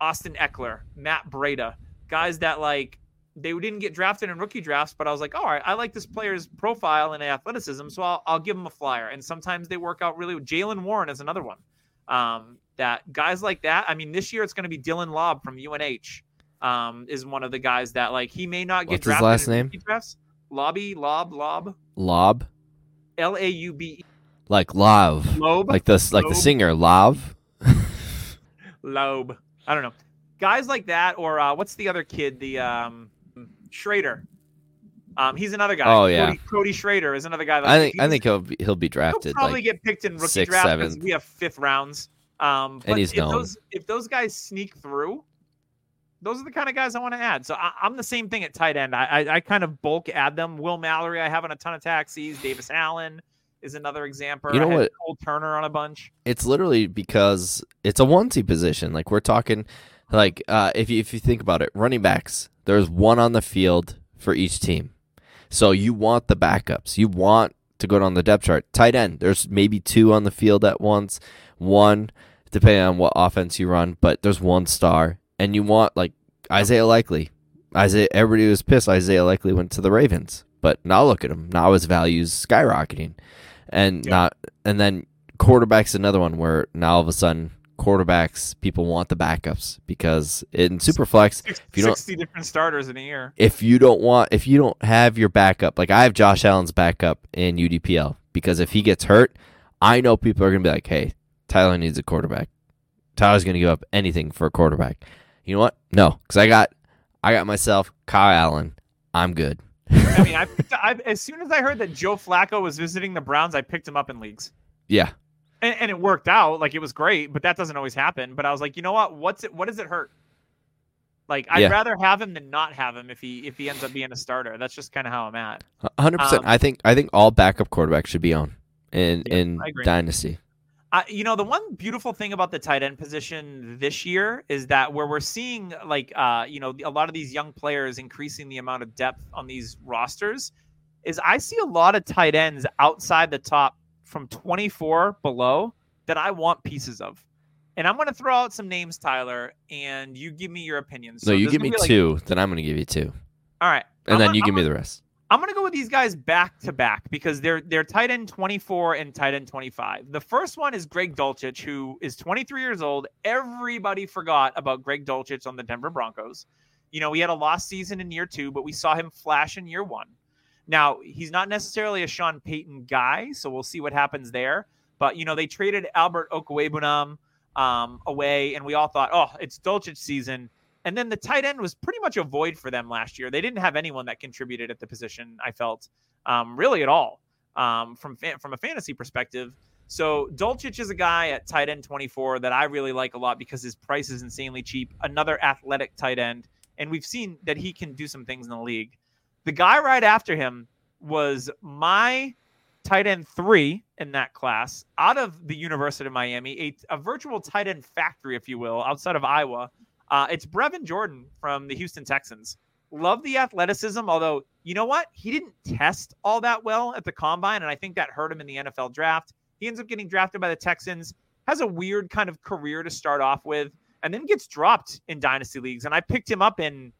Austin Ekeler, Matt Breida, guys that like they didn't get drafted in rookie drafts, but I was like, all right, I like this player's profile and athleticism, so I'll, I'll give him a flyer. And sometimes they work out really. Jaylen Warren is another one. Um, that guys like that. I mean, this year it's going to be Dylan Laube from UNH. Um, is one of the guys that like he may not get What's his drafted last name? drafts. Lobby, Lob, Lob, Lob, L A U B E, like Love, Loeb, like the like the singer Love. Lobe. I don't know. Guys like that, or uh, what's the other kid? The um, Schrader. Um, he's another guy. Oh, yeah. Cody, Cody Schrader is another guy. That I think I think he'll be, he'll be he'll drafted. probably Like get picked in rookie sixth, draft seventh. we have fifth rounds. Um, but he's if known. those if those guys sneak through, those are the kind of guys I want to add. So I, I'm the same thing at tight end. I, I I kind of bulk add them. Will Mallory, I have on a ton of taxis. Davis Allen is another example. You know what? Cole Turner on a bunch. it's literally because it's a onesie position. Like we're talking, like uh, if you if you think about it, running backs. There's one on the field for each team, so you want the backups. You want to go down the depth chart. Tight end. There's maybe two on the field at once. One, depending on what offense you run, but there's one star, and you want like Isaiah Likely. Isaiah. Everybody was pissed. Isaiah Likely went to the Ravens, but now look at him. Now his value's skyrocketing, and Yeah. not and then quarterback's another one where now all of a sudden quarterbacks people want the backups because in superflex if you don't 60 different starters in a year. if you don't want if you don't have your backup like I have Josh Allen's backup in UDPL because if he gets hurt I know people are going to be like hey Tyler needs a quarterback. Tyler's going to give up anything for a quarterback. You know what? No cuz I got I got myself Kyle Allen. I'm good. I mean, I, I as soon as I heard that Joe Flacco was visiting the Browns, I picked him up in leagues. yeah and, and it worked out like it was great but that doesn't always happen but i was like you know what? What's it what does it hurt? Like i'd Yeah. rather have him than not have him if he if he ends up being a starter. That's just kind of how i'm at. 100% Um, I think I think all backup quarterbacks should be on in Yeah, in dynasty. I, you know the one beautiful thing about the tight end position this year is that where we're seeing like uh you know a lot of these young players increasing the amount of depth on these rosters is i see a lot of tight ends outside the top from 24 below that i want pieces of and i'm going to throw out some names tyler and you give me your opinions no you give me like, two then I'm going to give you two all right and I'm then gonna- you give I'm me gonna- the rest I'm gonna go with these guys back to back because they're they're tight end 24 and tight end 25. The first one is Greg Dulcich, who is 23 years old. Everybody forgot about Greg Dulcich on the Denver Broncos. You know, he had a lost season in year two, but we saw him flash in year one. Now he's not necessarily a Sean Payton guy, so we'll see what happens there. But you know, they traded Albert Okwuegbunam um, away, and we all thought, oh, it's Dulcich season. And then the tight end was pretty much a void for them last year. They didn't have anyone that contributed at the position. I felt um, really at all um, from fa- from a fantasy perspective. So Dulcich is a guy at tight end 24 that I really like a lot because his price is insanely cheap. Another athletic tight end, and we've seen that he can do some things in the league. The guy right after him was my tight end three in that class out of the University of Miami, a, a virtual tight end factory, if you will, outside of Iowa. Uh, it's Brevin Jordan from the Houston Texans. Love the athleticism, although you know what? He didn't test all that well at the combine, and I think that hurt him in the NFL draft. He ends up getting drafted by the Texans, has a weird kind of career to start off with, and then gets dropped in dynasty leagues. And I picked him up in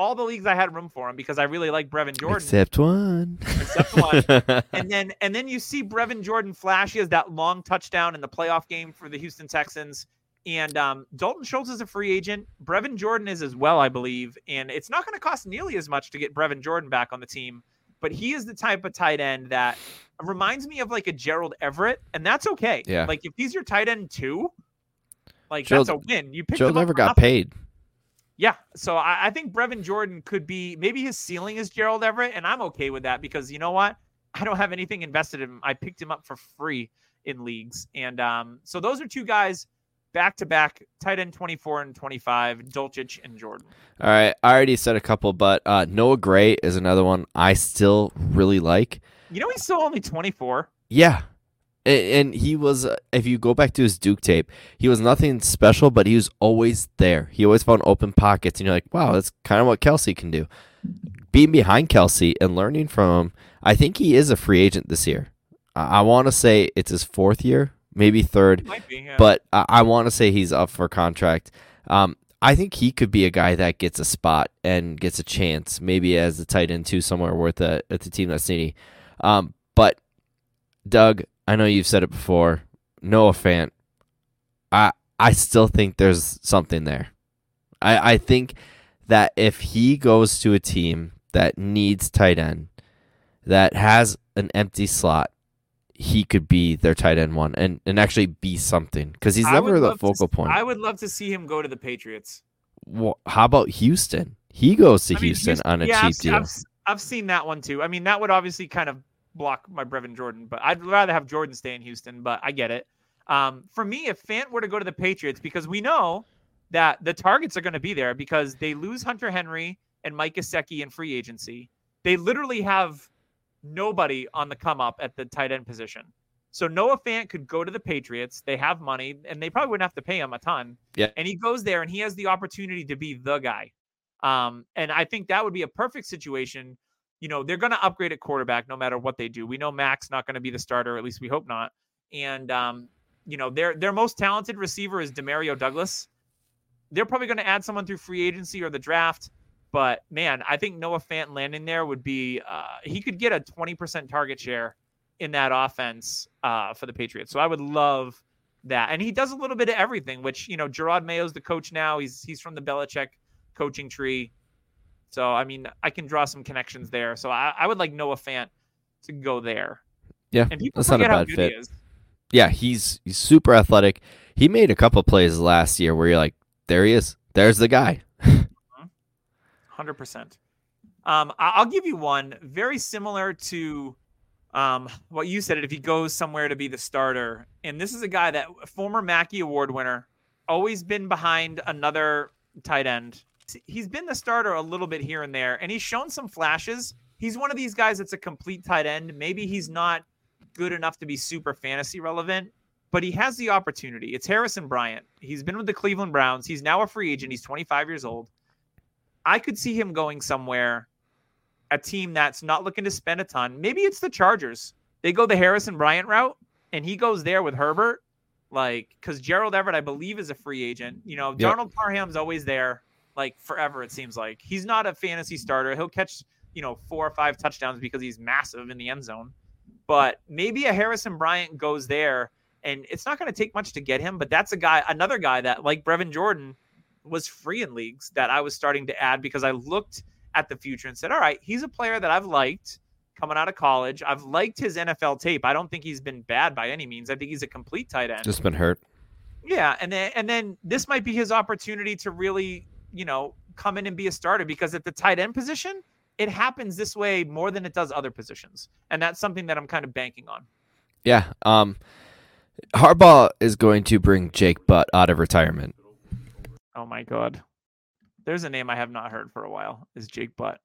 all the leagues I had room for him because I really like Brevin Jordan. except one Except one. and then and then you see Brevin Jordan flash. He has that long touchdown in the playoff game for the Houston Texans. And um, Dalton Schultz is a free agent. Brevin Jordan is as well, I believe. And it's not going to cost nearly as much to get Brevin Jordan back on the team. But he is the type of tight end that reminds me of like a Gerald Everett, and that's okay. Yeah. Like if he's your tight end too, like Gerald- that's a win. You picked Joe him up never got nothing. paid Yeah, so I, I think Brevin Jordan could be maybe his ceiling is Gerald Everett, and I'm okay with that because you know what? I don't have anything invested in him. I picked him up for free in leagues, and um, so those are two guys back to back, tight end 24 and 25, Dulcich and Jordan. All right, I already said a couple, but uh, Noah Gray is another one I still really like. You know he's still only 24. Yeah, and he was. uh, If you go back to his Duke tape, he was nothing special, but he was always there. He always found open pockets, and you're like, wow, that's kind of what Kelce can do. being behind Kelce and learning from him, I think he is a free agent this year. I, want to say it's his fourth year, maybe third, be, yeah. but I, I want to say he's up for contract. Um, I think he could be a guy that gets a spot and gets a chance, maybe as a tight end too, somewhere worth a at the team that's needy. Um, but Doug, I know you've said it before. Noah Fant, I I still think there's something there. I I think that if he goes to a team that needs tight end, that has an empty slot, he could be their tight end one and, and actually be something because he's never the love to focal point. I would love to see him go to the Patriots. Wha how about Houston? He goes to I mean, Houston on a yeah, cheap I've, deal. I've, I've seen that one too. I mean, that would obviously kind of block my Brevin Jordan, but I'd rather have Jordan stay in Houston. But I get it. Um, for me, if Fant were to go to the Patriots, because we know that the targets are going to be there because they lose Hunter Henry and Mike Gesicki in free agency. They literally have nobody on the come up at the tight end position. So Noah Fant could go to the Patriots. They have money, and they probably wouldn't have to pay him a ton. Yeah. And he goes there, and he has the opportunity to be the guy. Um, and I think that would be a perfect situation. You know, they're going to upgrade at quarterback no matter what they do. We know Mac's not going to be the starter, at least we hope not. And um, you know, their their most talented receiver is Demario Douglas. They're probably going to add someone through free agency or the draft. But man, I think Noah Fant landing there would be uh, he could get a 20% target share in that offense uh, for the Patriots. So I would love that. And he does a little bit of everything, which you know, Jerod Mayo's the coach now. He's he's from the Belichick coaching tree. So I mean, I can draw some connections there. So I, I would like Noah Fant to go there. Yeah, And people that's not a bad good fit. he is. Yeah, he's he's super athletic. He made a couple plays last year where you're like, there he is. There's the guy. Hundred percent. Um, I'll give you one very similar to um, what you said. If he goes somewhere to be the starter, and this is a guy that former Mackey Award winner, always been behind another tight end. He's been the starter a little bit here and there, and he's shown some flashes. He's one of these guys that's a complete tight end. Maybe he's not good enough to be super fantasy relevant, but he has the opportunity. It's Harrison Bryant. He's been with the Cleveland Browns. He's now a free agent. He's 25 years old. I could see him going somewhere, a team that's not looking to spend a ton. Maybe it's the Chargers. They go the Harrison Bryant route, and he goes there with Herbert. Like, because Gerald Everett, I believe, is a free agent. You know, Yep. Donald Parham's always there, like forever. It seems like he's not a fantasy starter. He'll catch you know four or five touchdowns because he's massive in the end zone. But maybe a Harrison Bryant goes there, and it's not going to take much to get him. But that's a guy, another guy that like Brevin Jordan was free in leagues that I was starting to add because I looked at the future and said, all right, he's a player that I've liked coming out of college. I've liked his NFL tape. I don't think he's been bad by any means. I think he's a complete tight end. Just been hurt. Yeah, and then and then this might be his opportunity to really, you know, come in and be a starter because at the tight end position, it happens this way more than it does other positions. And that's something that I'm kind of banking on. Yeah. Um, Harbaugh is going to bring Jake Butt out of retirement. Oh my god. There's a name I have not heard for a while. Is Jake Butt.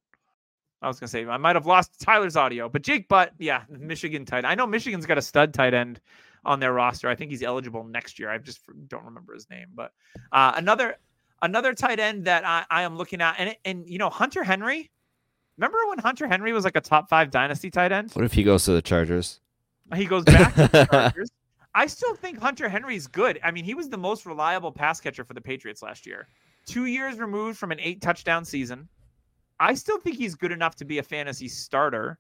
I was gonna say I might have lost Tyler's audio, but Jake Butt, yeah, Michigan tight. I know Michigan's got a stud tight end on their roster. I think he's eligible next year. I just don't remember his name, but uh, another another tight end that I, I am looking at, and and you know Hunter Henry. Remember when Hunter Henry was like a top five dynasty tight end? What if he goes to the Chargers? He goes back to the Chargers. I still think Hunter Henry's good. I mean, he was the most reliable pass catcher for the Patriots last year. Two years removed from an eight touchdown season. I still think he's good enough to be a fantasy starter,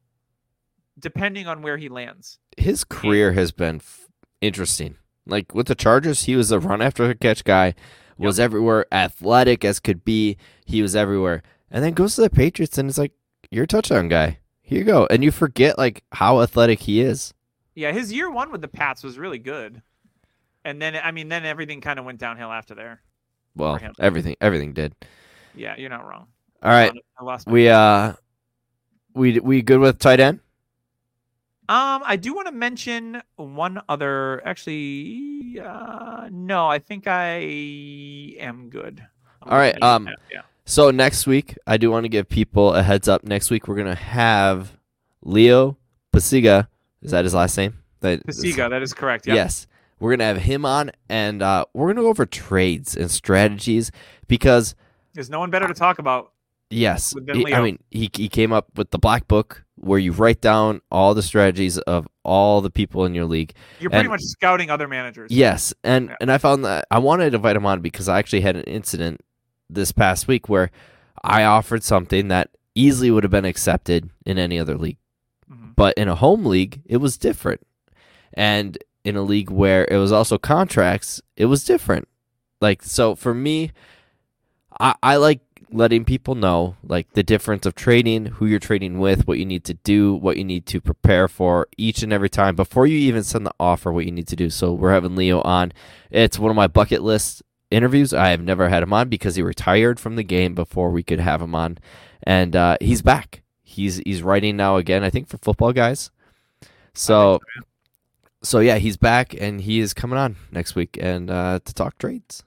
depending on where he lands. His career has been f- interesting. Like with the Chargers, he was a run after catch guy, was everywhere, athletic as could be. He was everywhere. And then goes to the Patriots and it's like, you're a touchdown guy. Here you go. And you forget like how athletic he is. Yeah, his year one with the Pats was really good. And then, I mean, then everything kind of went downhill after there. Well, everything everything did. Yeah, you're not wrong. All right. I lost We uh we we good with tight end? Um, I do want to mention one other. Actually, uh, no, I think I am good. I'm All right, um, that, yeah. So next week, I do want to give people a heads up. Next week, we're gonna have Leo Paciga. Is that his last name? That, Paciga, that is correct. Yeah. Yes, we're gonna have him on, and uh, we're gonna go over trades and strategies because There's no one better to talk about. Yes, he- I mean he he came up with the black book where you write down all the strategies of all the people in your league. You're pretty And- much scouting other managers. Yes, and Yeah. and I found that I wanted to invite him on because I actually had an incident this past week where I offered something that easily would have been accepted in any other league, Mhm. but in a home league it was different, and in a league where it was also contracts, it was different. Like so for me, I I like letting people know like the difference of trading, who you're trading with, what you need to do, what you need to prepare for each and every time before you even send the offer, what you need to do. So we're having Leo on. It's one of my bucket list interviews. I have never had him on because he retired from the game before we could have him on, and uh, he's back. He's he's writing now again. I think for Football Guys. So. So yeah, he's back and he is coming on next week and uh, to talk trades.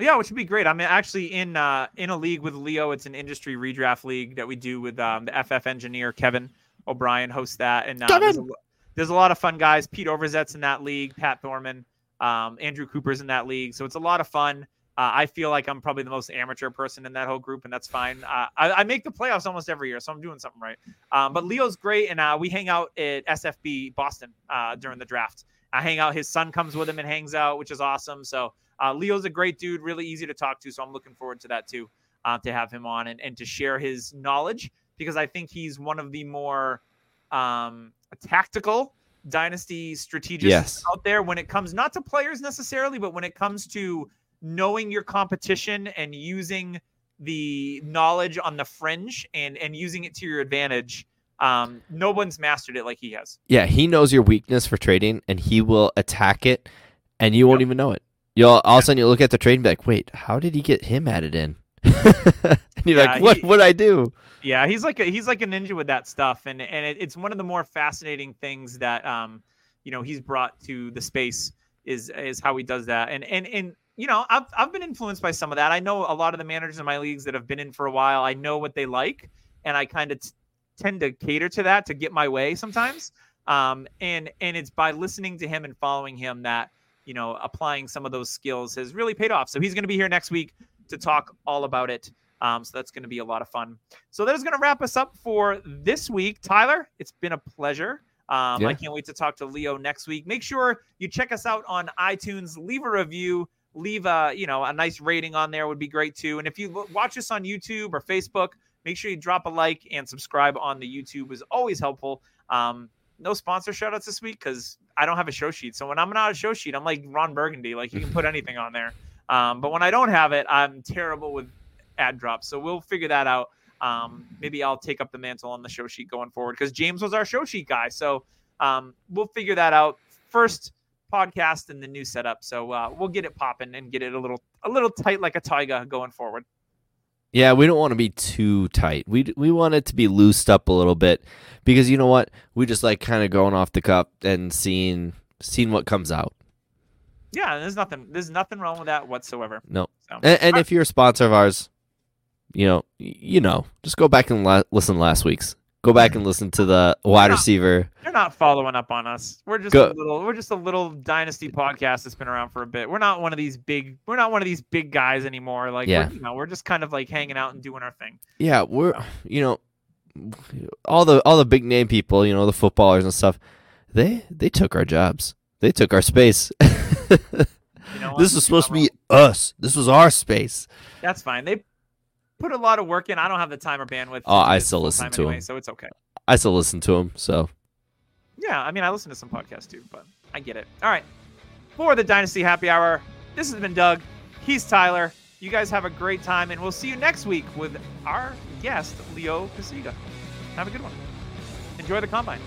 Yeah, which would be great. I'm actually in uh, in a league with Leo. It's an industry redraft league that we do with um, the FF engineer Kevin O'Brien hosts that, and uh, there's, a, there's a lot of fun guys. Pete Overzet's in that league. Pat Thorman, um, Andrew Cooper's in that league. So it's a lot of fun. Uh, I feel like I'm probably the most amateur person in that whole group, and that's fine. Uh, I, I make the playoffs almost every year, so I'm doing something right. Um, but Leo's great, and uh, we hang out at SFB Boston uh, during the draft. I hang out. His son comes with him and hangs out, which is awesome. So uh, Leo's a great dude, really easy to talk to. So I'm looking forward to that too, uh, to have him on and, and to share his knowledge because I think he's one of the more um, tactical dynasty strategists Yes. out there when it comes not to players necessarily, but when it comes to knowing your competition and using the knowledge on the fringe and and using it to your advantage. Um, no one's mastered it like he has. Yeah, he knows your weakness for trading, and he will attack it, and you won't even know it. You'll all of a sudden you look at the trade and be like, "Wait, how did he get him added in?" and you're Yeah, like, "What? What I do?" Yeah, he's like a, he's like a ninja with that stuff, and and it, it's one of the more fascinating things that um you know he's brought to the space is is how he does that, and and and you know I've I've been influenced by some of that. I know a lot of the managers in my leagues that have been in for a while. I know what they like, and I kind of t- tend to cater to that to get my way sometimes. Um, and and it's by listening to him and following him that you know applying some of those skills has really paid off. So he's going to be here next week to talk all about it. Um, so that's going to be a lot of fun. So that is going to wrap us up for this week. Tyler, it's been a pleasure. Um, Yeah. I can't wait to talk to Leo next week. Make sure you check us out on iTunes. Leave a review. Leave a you know a nice rating on there would be great too. And if you watch us on YouTube or Facebook, make sure you drop a like and subscribe on the YouTube is always helpful. Um, no sponsor shout outs this week because I don't have a show sheet. So when I'm not a show sheet, I'm like Ron Burgundy. Like you can put anything on there. Um, but when I don't have it, I'm terrible with ad drops. So we'll figure that out. Um, maybe I'll take up the mantle on the show sheet going forward because James was our show sheet guy. So um, we'll figure that out. First podcast in the new setup. So uh, we'll get it popping and get it a little a little tight like a tiger going forward. Yeah, we don't want to be too tight. We we want it to be loosed up a little bit because you know what? We just like kind of going off the cup and seeing seeing what comes out. Yeah, there's nothing there's nothing wrong with that whatsoever. No. So And, and if you're a sponsor of ours, you know, you know, just go back and la- listen to last week's. Go back and listen to the wide receiver. They're not following up on us. We're just Go- a little. We're just a little dynasty podcast that's been around for a bit. We're not one of these big. We're not one of these big guys anymore. Like, Yeah. we're, you know, we're just kind of like hanging out and doing our thing. Yeah, we're you know, all the all the big name people, you know, the footballers and stuff. They they took our jobs. They took our space. You know, this was supposed to be us. This was our space. That's fine. They put a lot of work in. I don't have the time or bandwidth. Oh, I still listen to him, so it's okay. I still listen to him, so Yeah, I mean, I listen to some podcasts too, but I get it. All right, for the Dynasty Happy Hour, this has been Doug. He's Tyler. You guys have a great time, and we'll see you next week with our guest, Leo Casiga. Have a good one. Enjoy the combine.